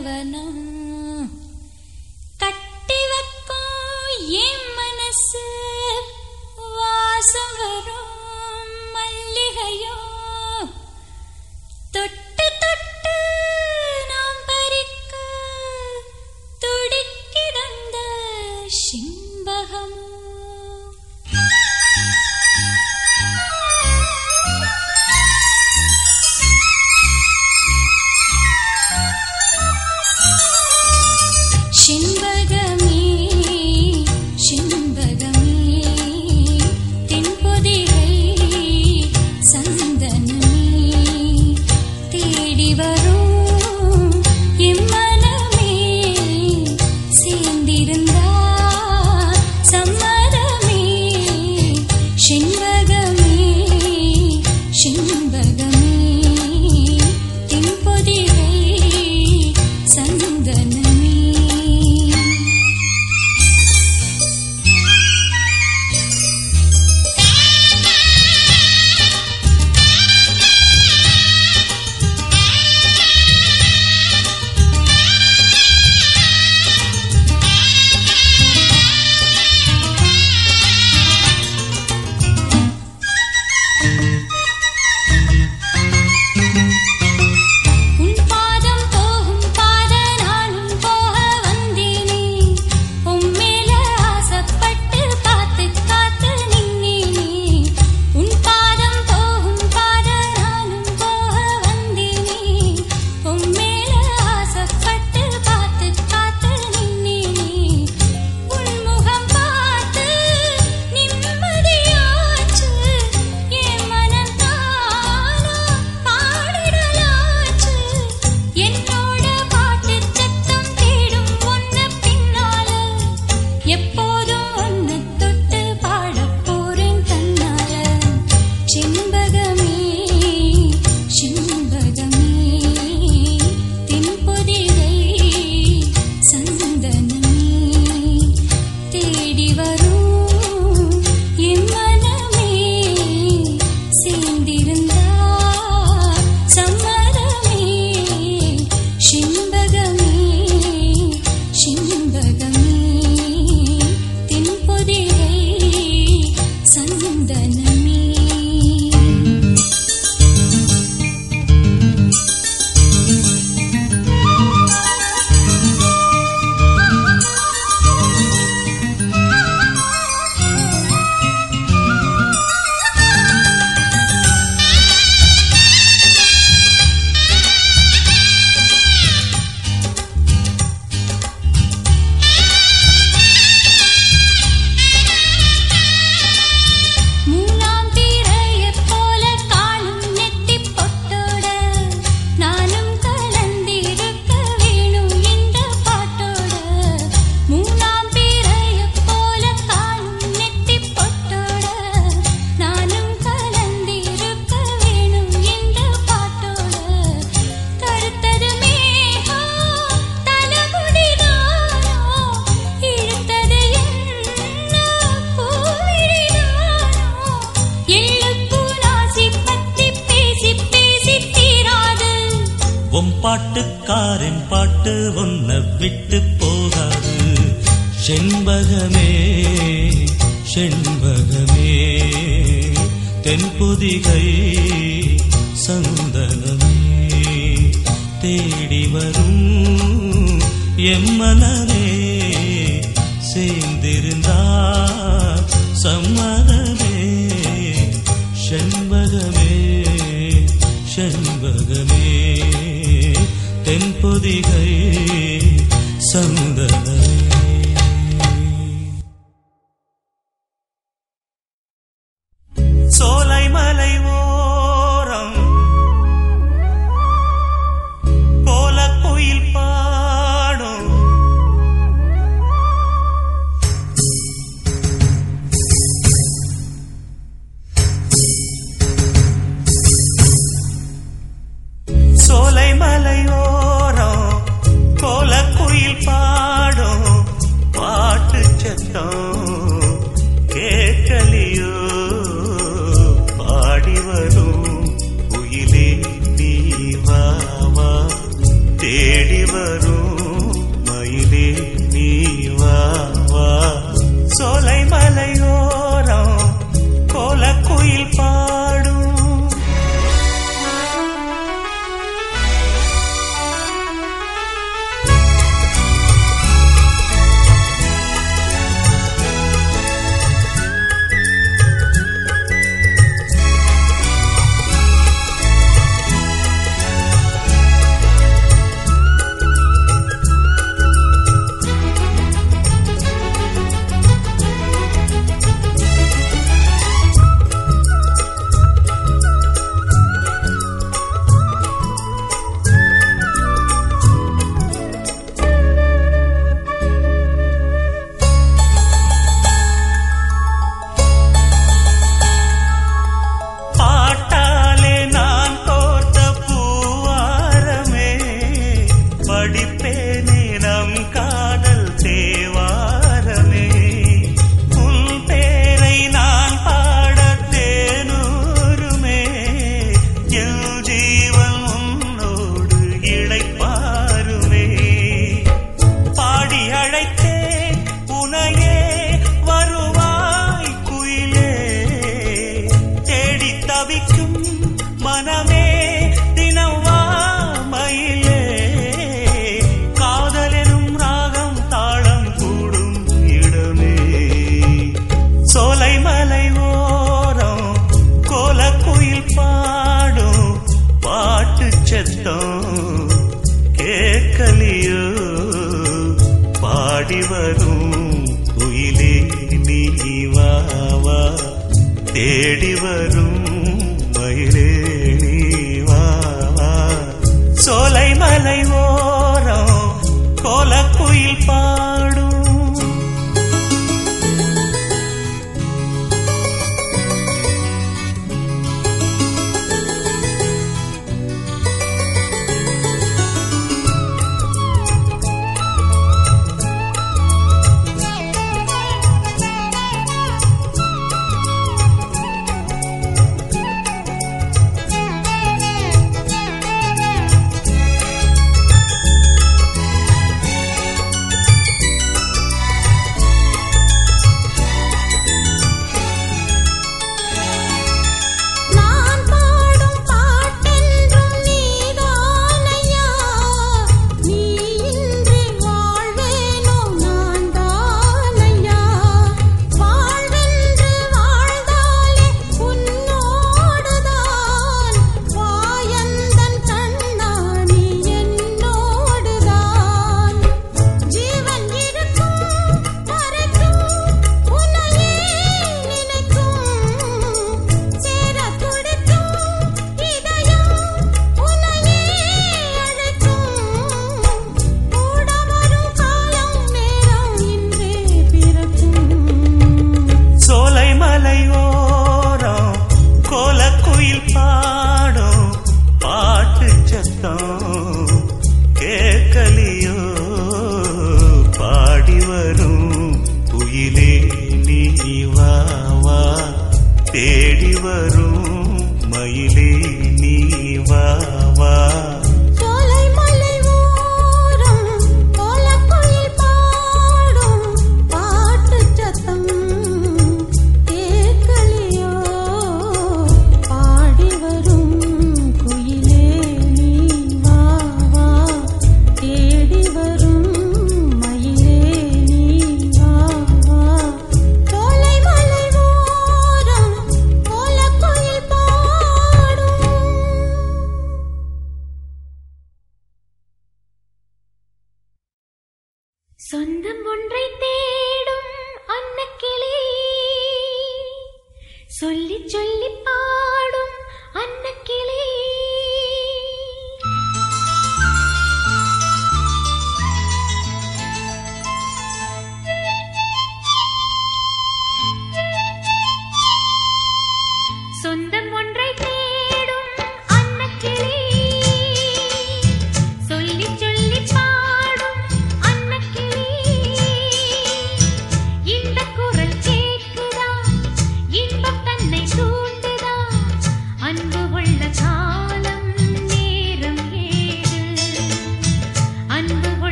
never known.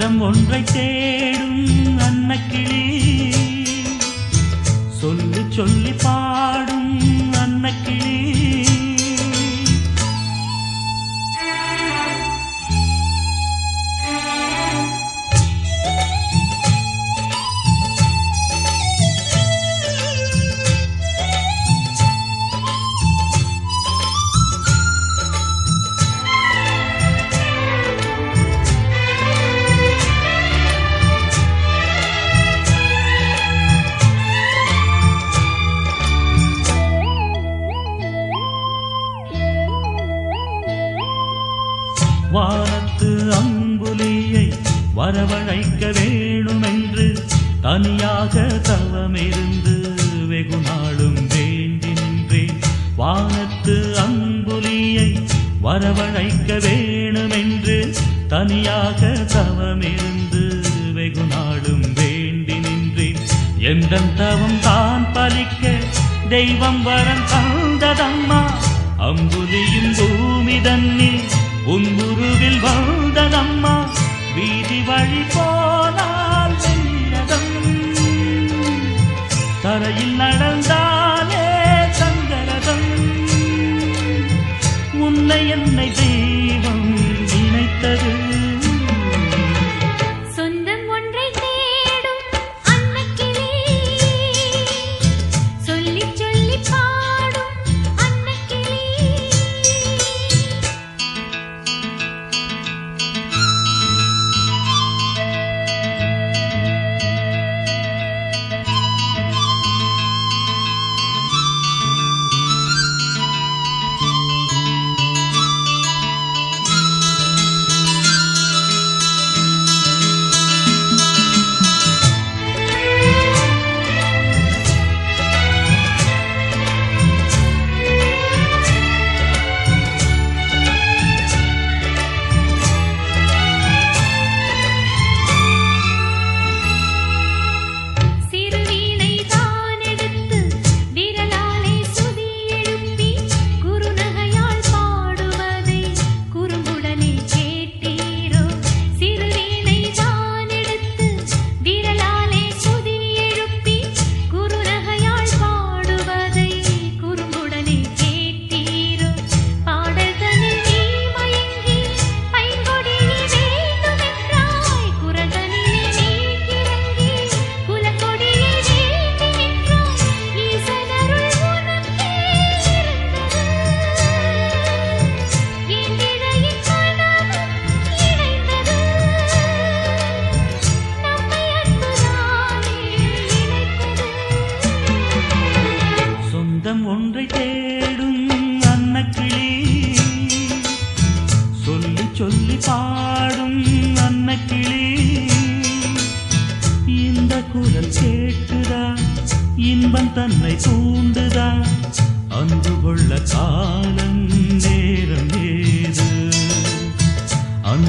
சொந்தம் ஒன்றை தேடும் அன்னக்கிளி. சொல்லி சொல்லி பாடும்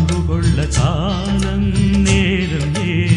அன்பு கொள்ள காலம் நேரம் ஏது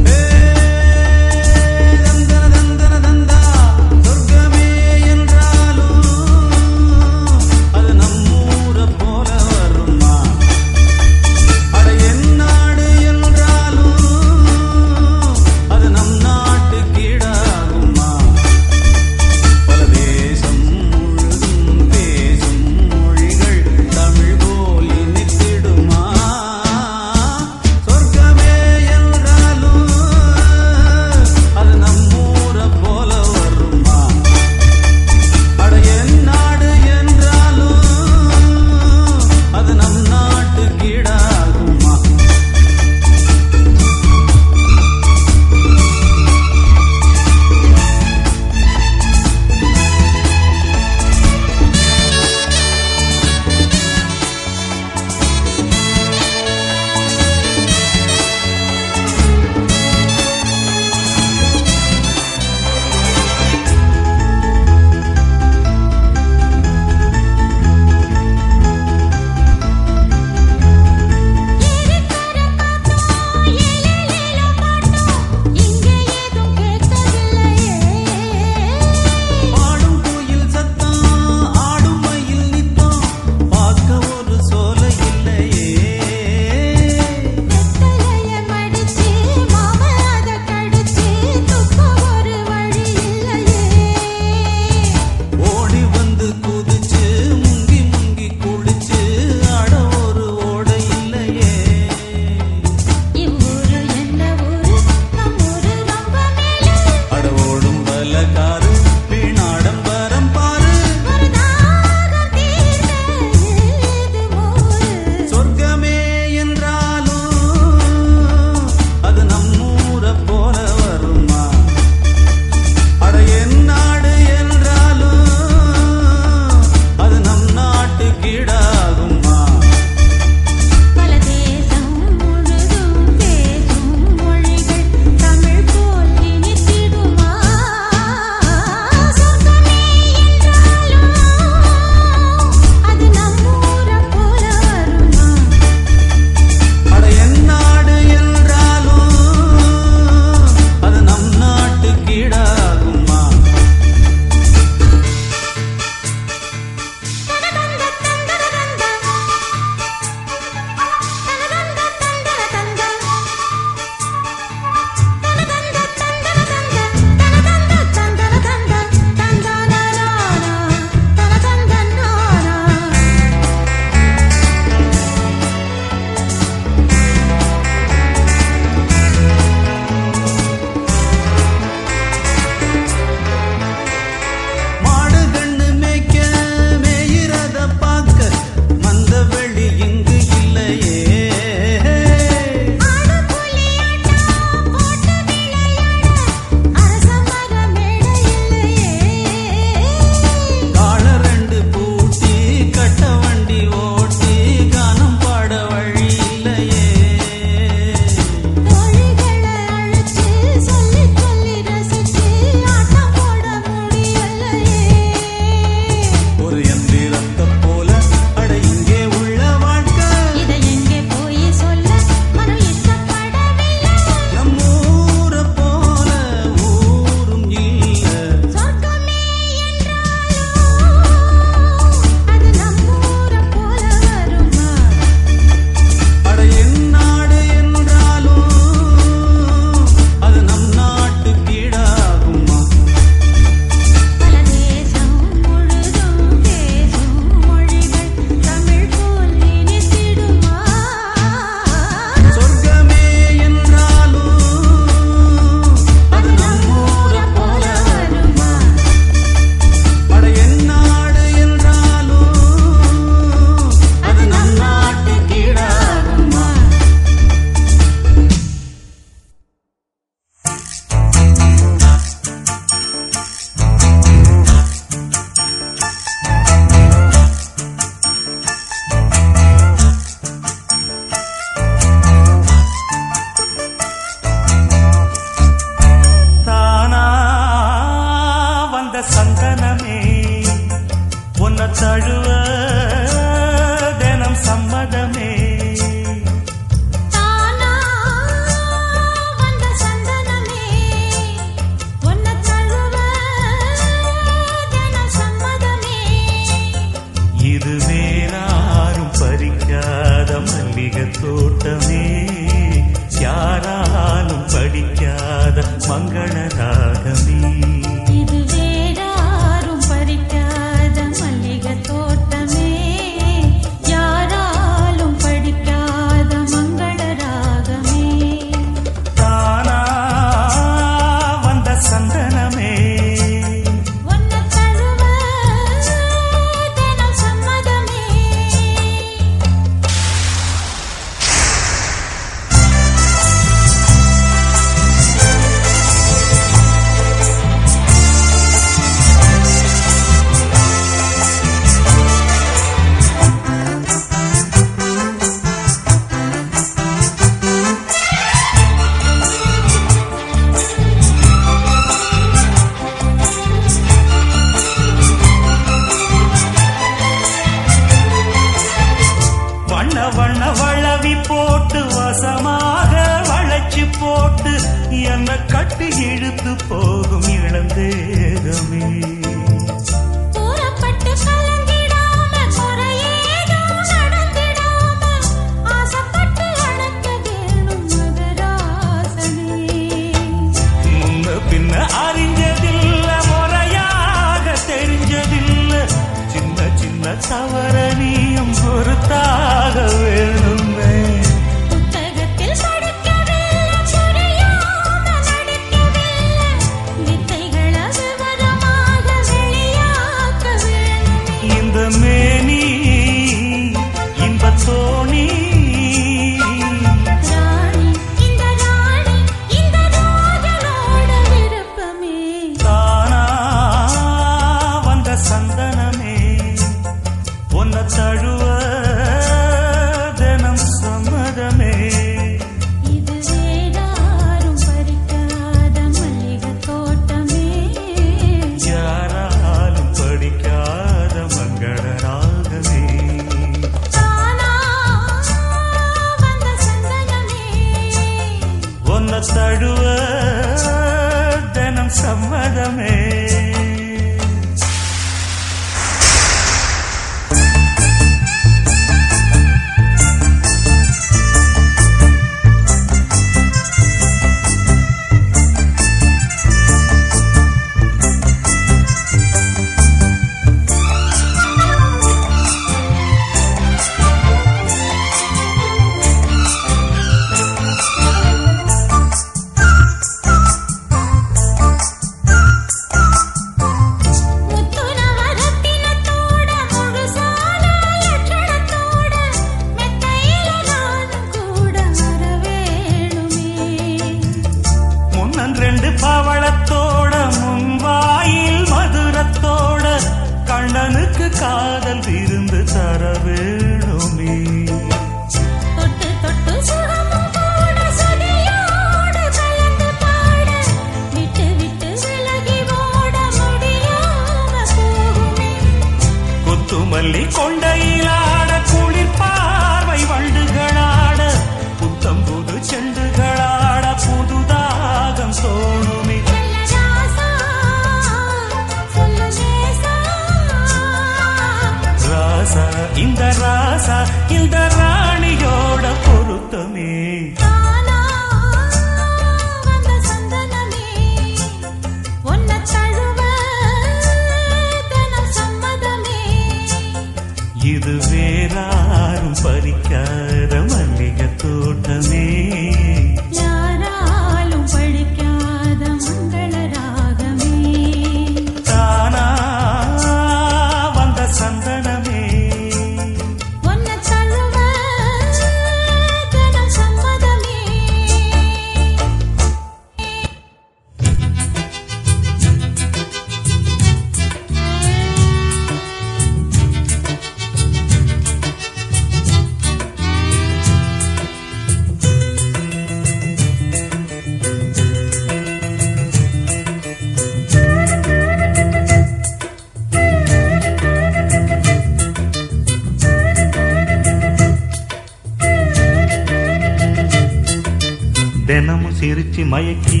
தினமும் சிரிச்சு மயக்கி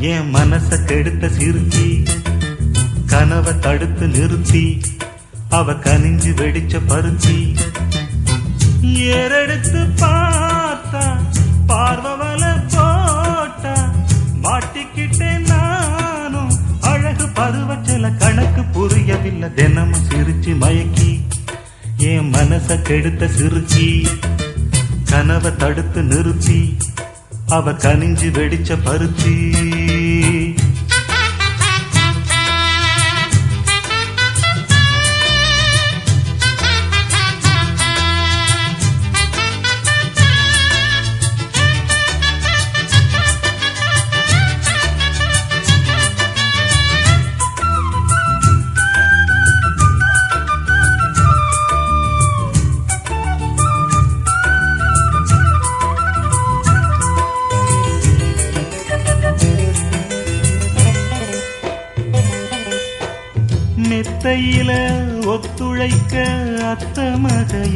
என் மனச கெடுத்த சிரிச்சி கனவை தடுத்து நிறுத்தி அவ கனிஞ்சு வெடிச்ச பருத்தி. ஏறெடுத்து பார்த்தா பார்வவல போட்டா மாட்டிக்கிட்டேன் நானும் அழகு பருவச்சல கணக்கு புரியவில்லை. தினமும் சிரிச்சு மயக்கி என் மனச கெடுத்த சிறுச்சி கனவை தடுத்து நிறுத்தி அவ கனிஞ்சு வெடிச்ச பருத்தி. வைக்க அத்த மக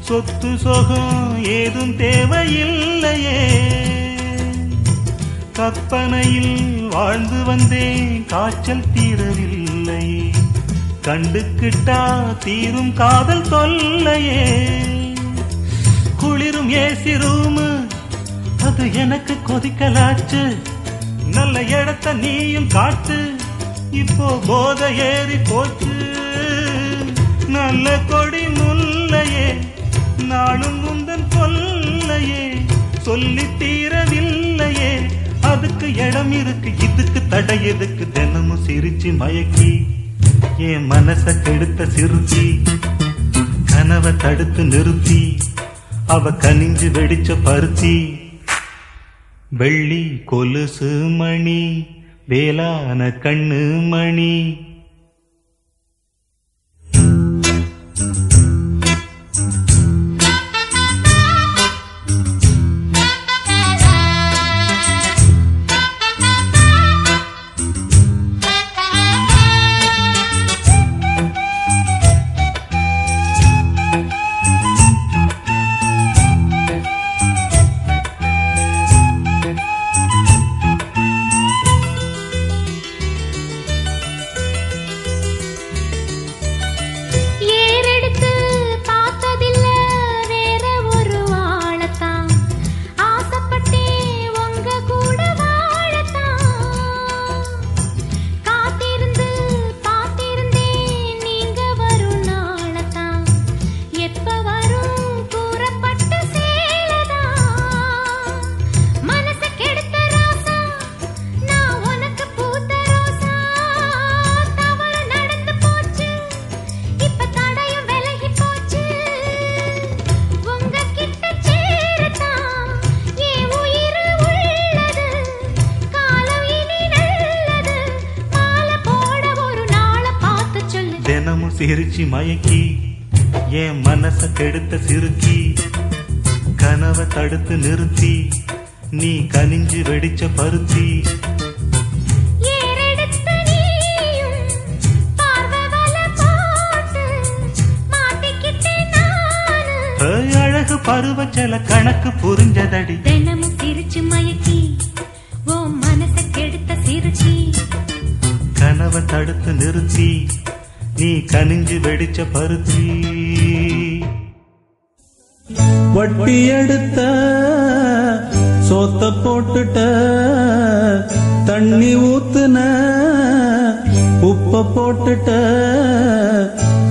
சொத்து சொகம் ஏதும் தேவையில்லையே. கற்பனையில் வாழ்ந்து வந்தேன் காய்ச்சல் தீரவில்லை. கண்டுக்கிட்டா தீரும் காதல் தொல்லையே. குளிரும் ஏசி ரூமு அது எனக்கு கொதிக்கலாச்சு. நல்ல இடத்த நீயும் காட்டு இப்போ போத ஏறி போச்சு. நல்ல கொடி முல்லையே நாளும் முந்தன் கொல்லையே சொல்லி தீரவில்லையே அதுக்கு இடம் இருக்கு இதுக்கு தடை எதுக்கு? தினமும் சிரிச்சு மயக்கி என் மனச கெடுத்த சிறுச்சி கனவை தடுத்து நிறுத்தி அவ கனிஞ்சு வெடிச்ச பருத்தி. வெள்ளி கொலுசு மணி வேளான கண்ணு மணி கனிஞ்சு வெடிச்ச பருத்தி. நீயும் பார்வை அழகு பருவச்சல கணக்கு புரிஞ்சதடி. தினமும் சிரிச்சு மயக்கி ஓ மனச கெடுத்த சிரிச்சி கனவை தடுத்து நிறுத்தி நீ கனிஞ்சு வெடிச்ச பருத்தி. வட்டி எடுத்த சோத்த போட்டுட்ட தண்ணி ஊத்துன உப்ப போட்டுட்ட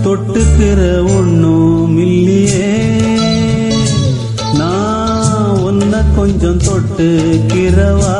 தொட்டுக்கிற ஒன்னும் இல்லையே. நான் ஒன்ன கொஞ்சம் தொட்டுக்கிறவா?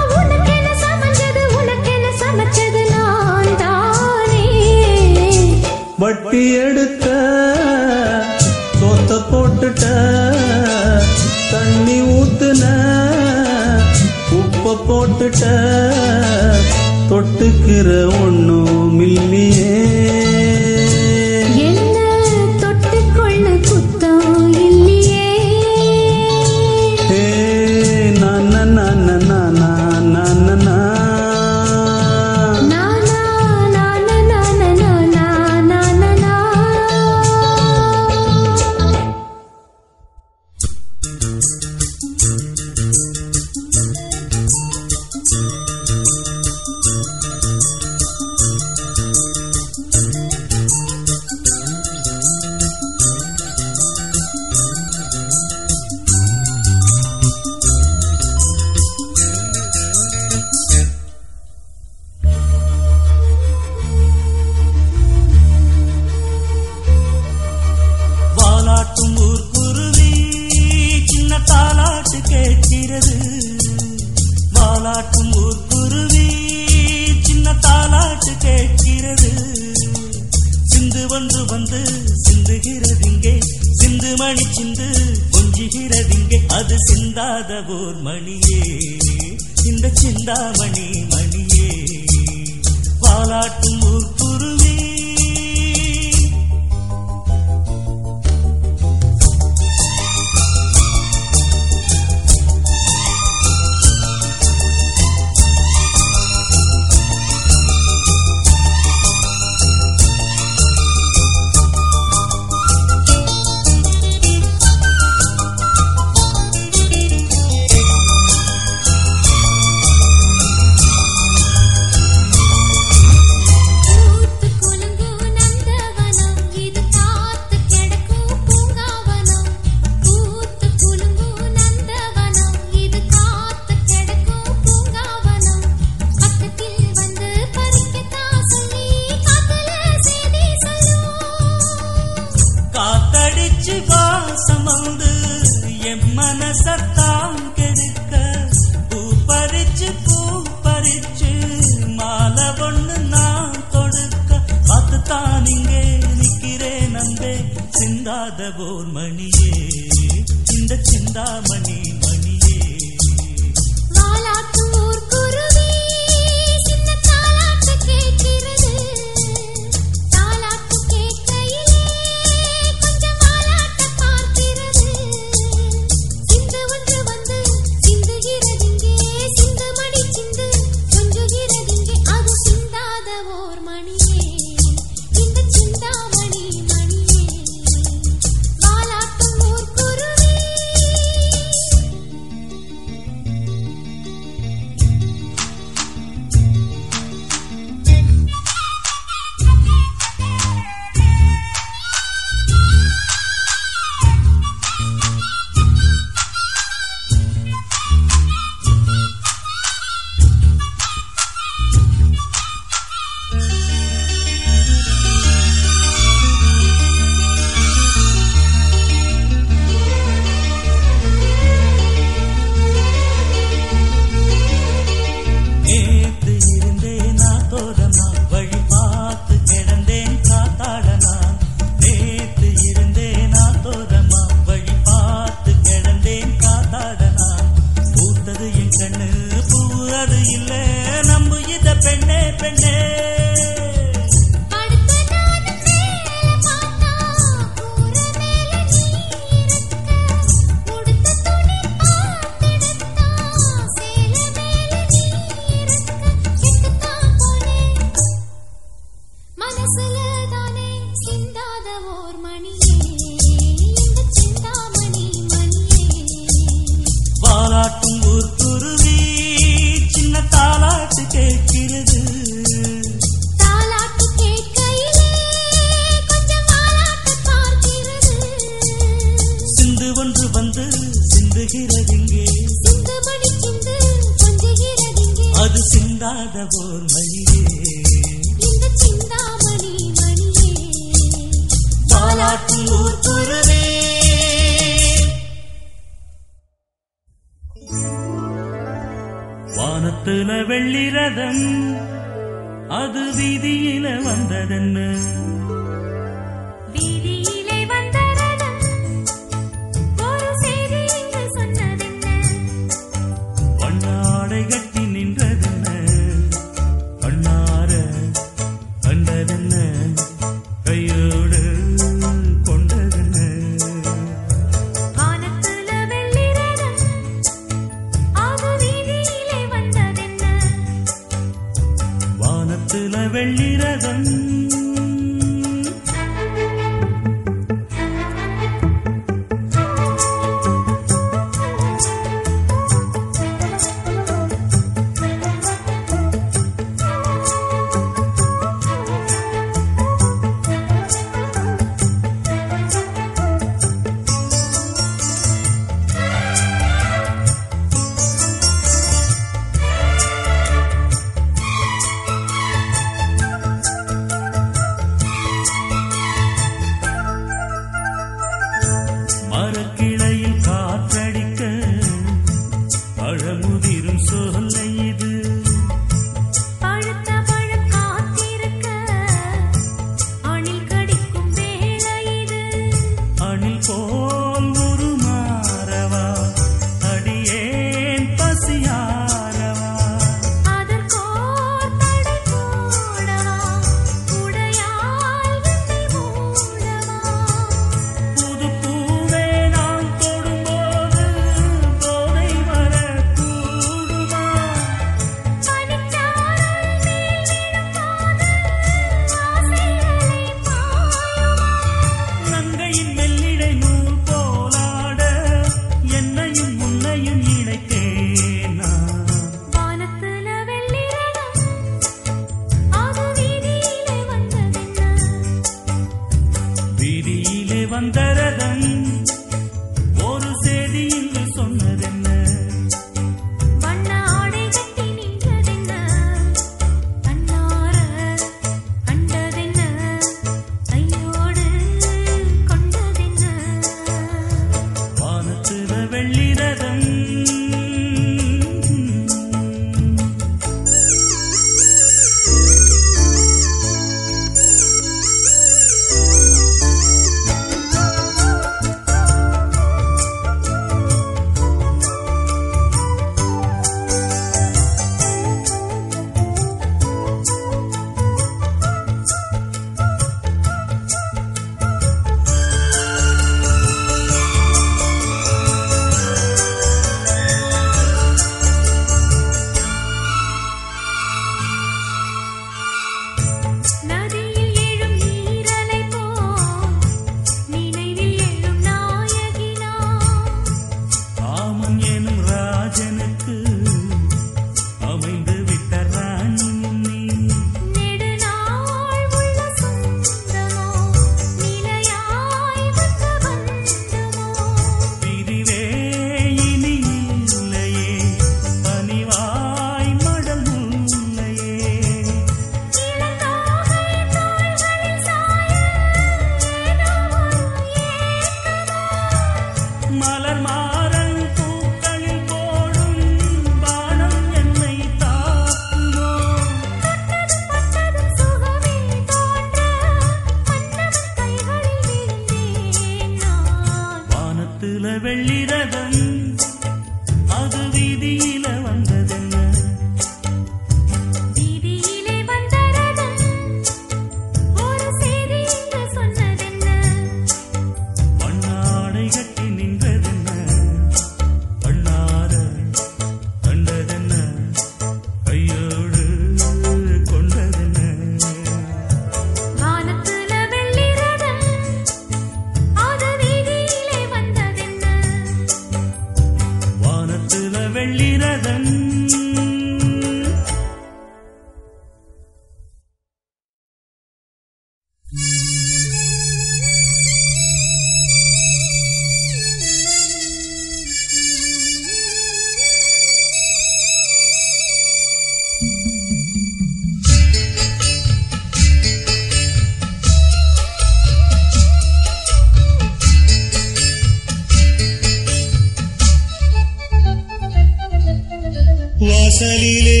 வாசலிலே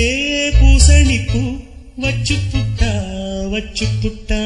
பூசணிப்பூ வச்சு புட்டா வச்சு புட்டா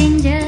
தூங்காம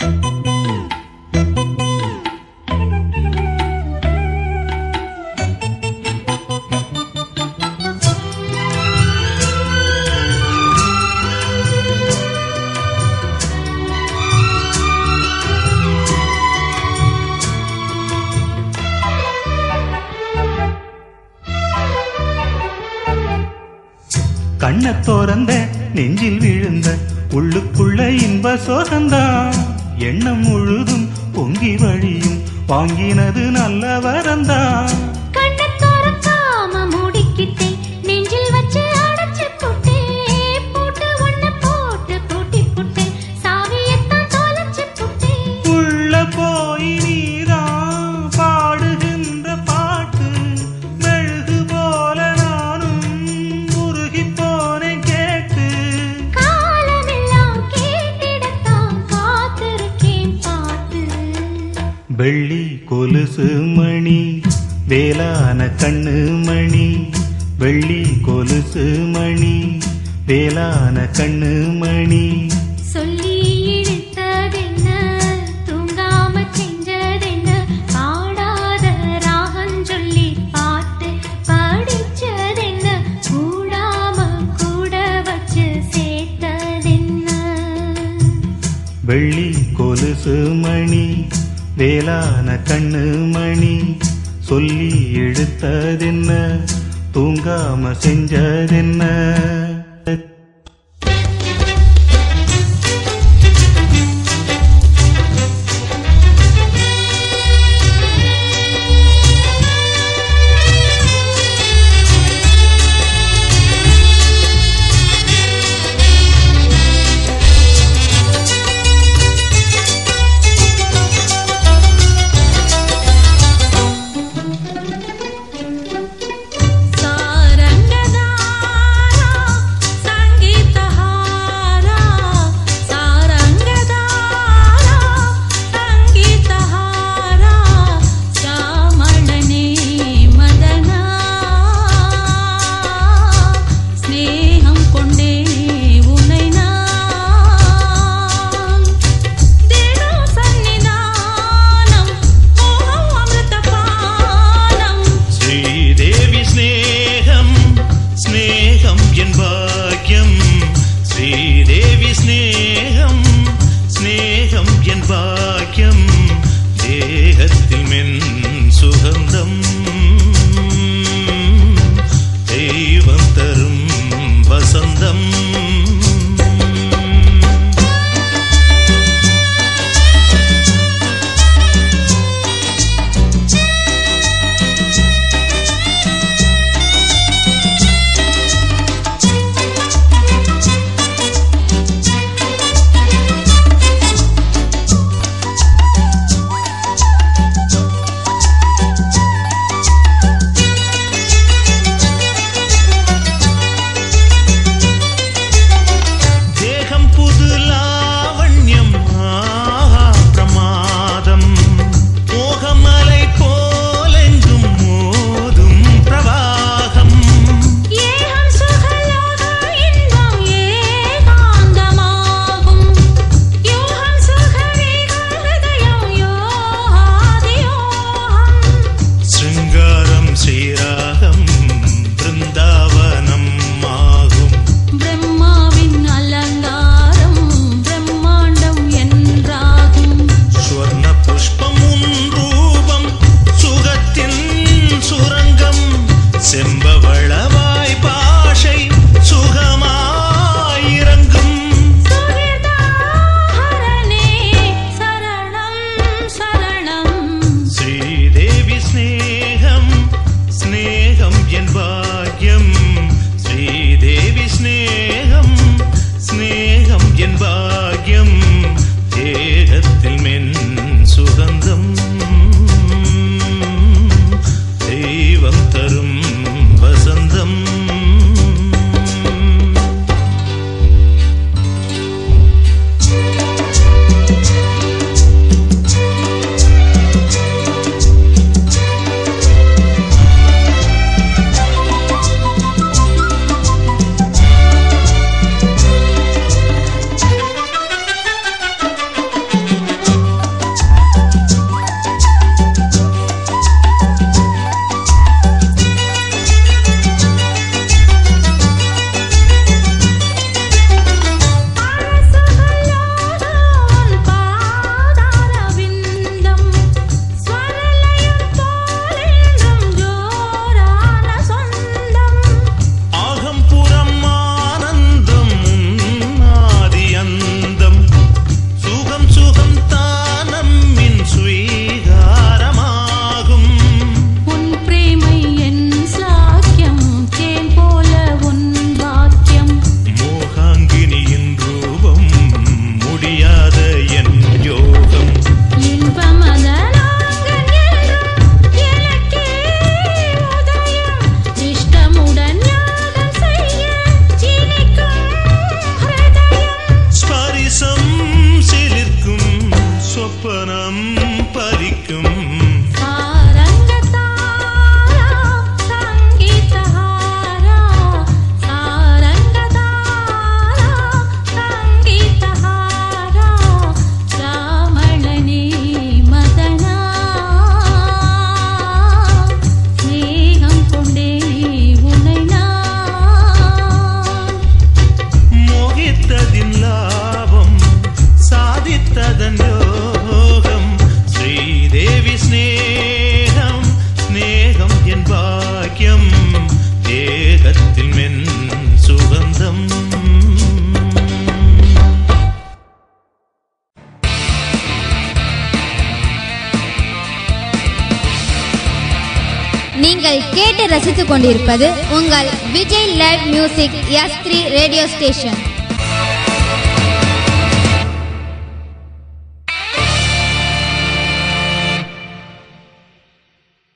கண்ண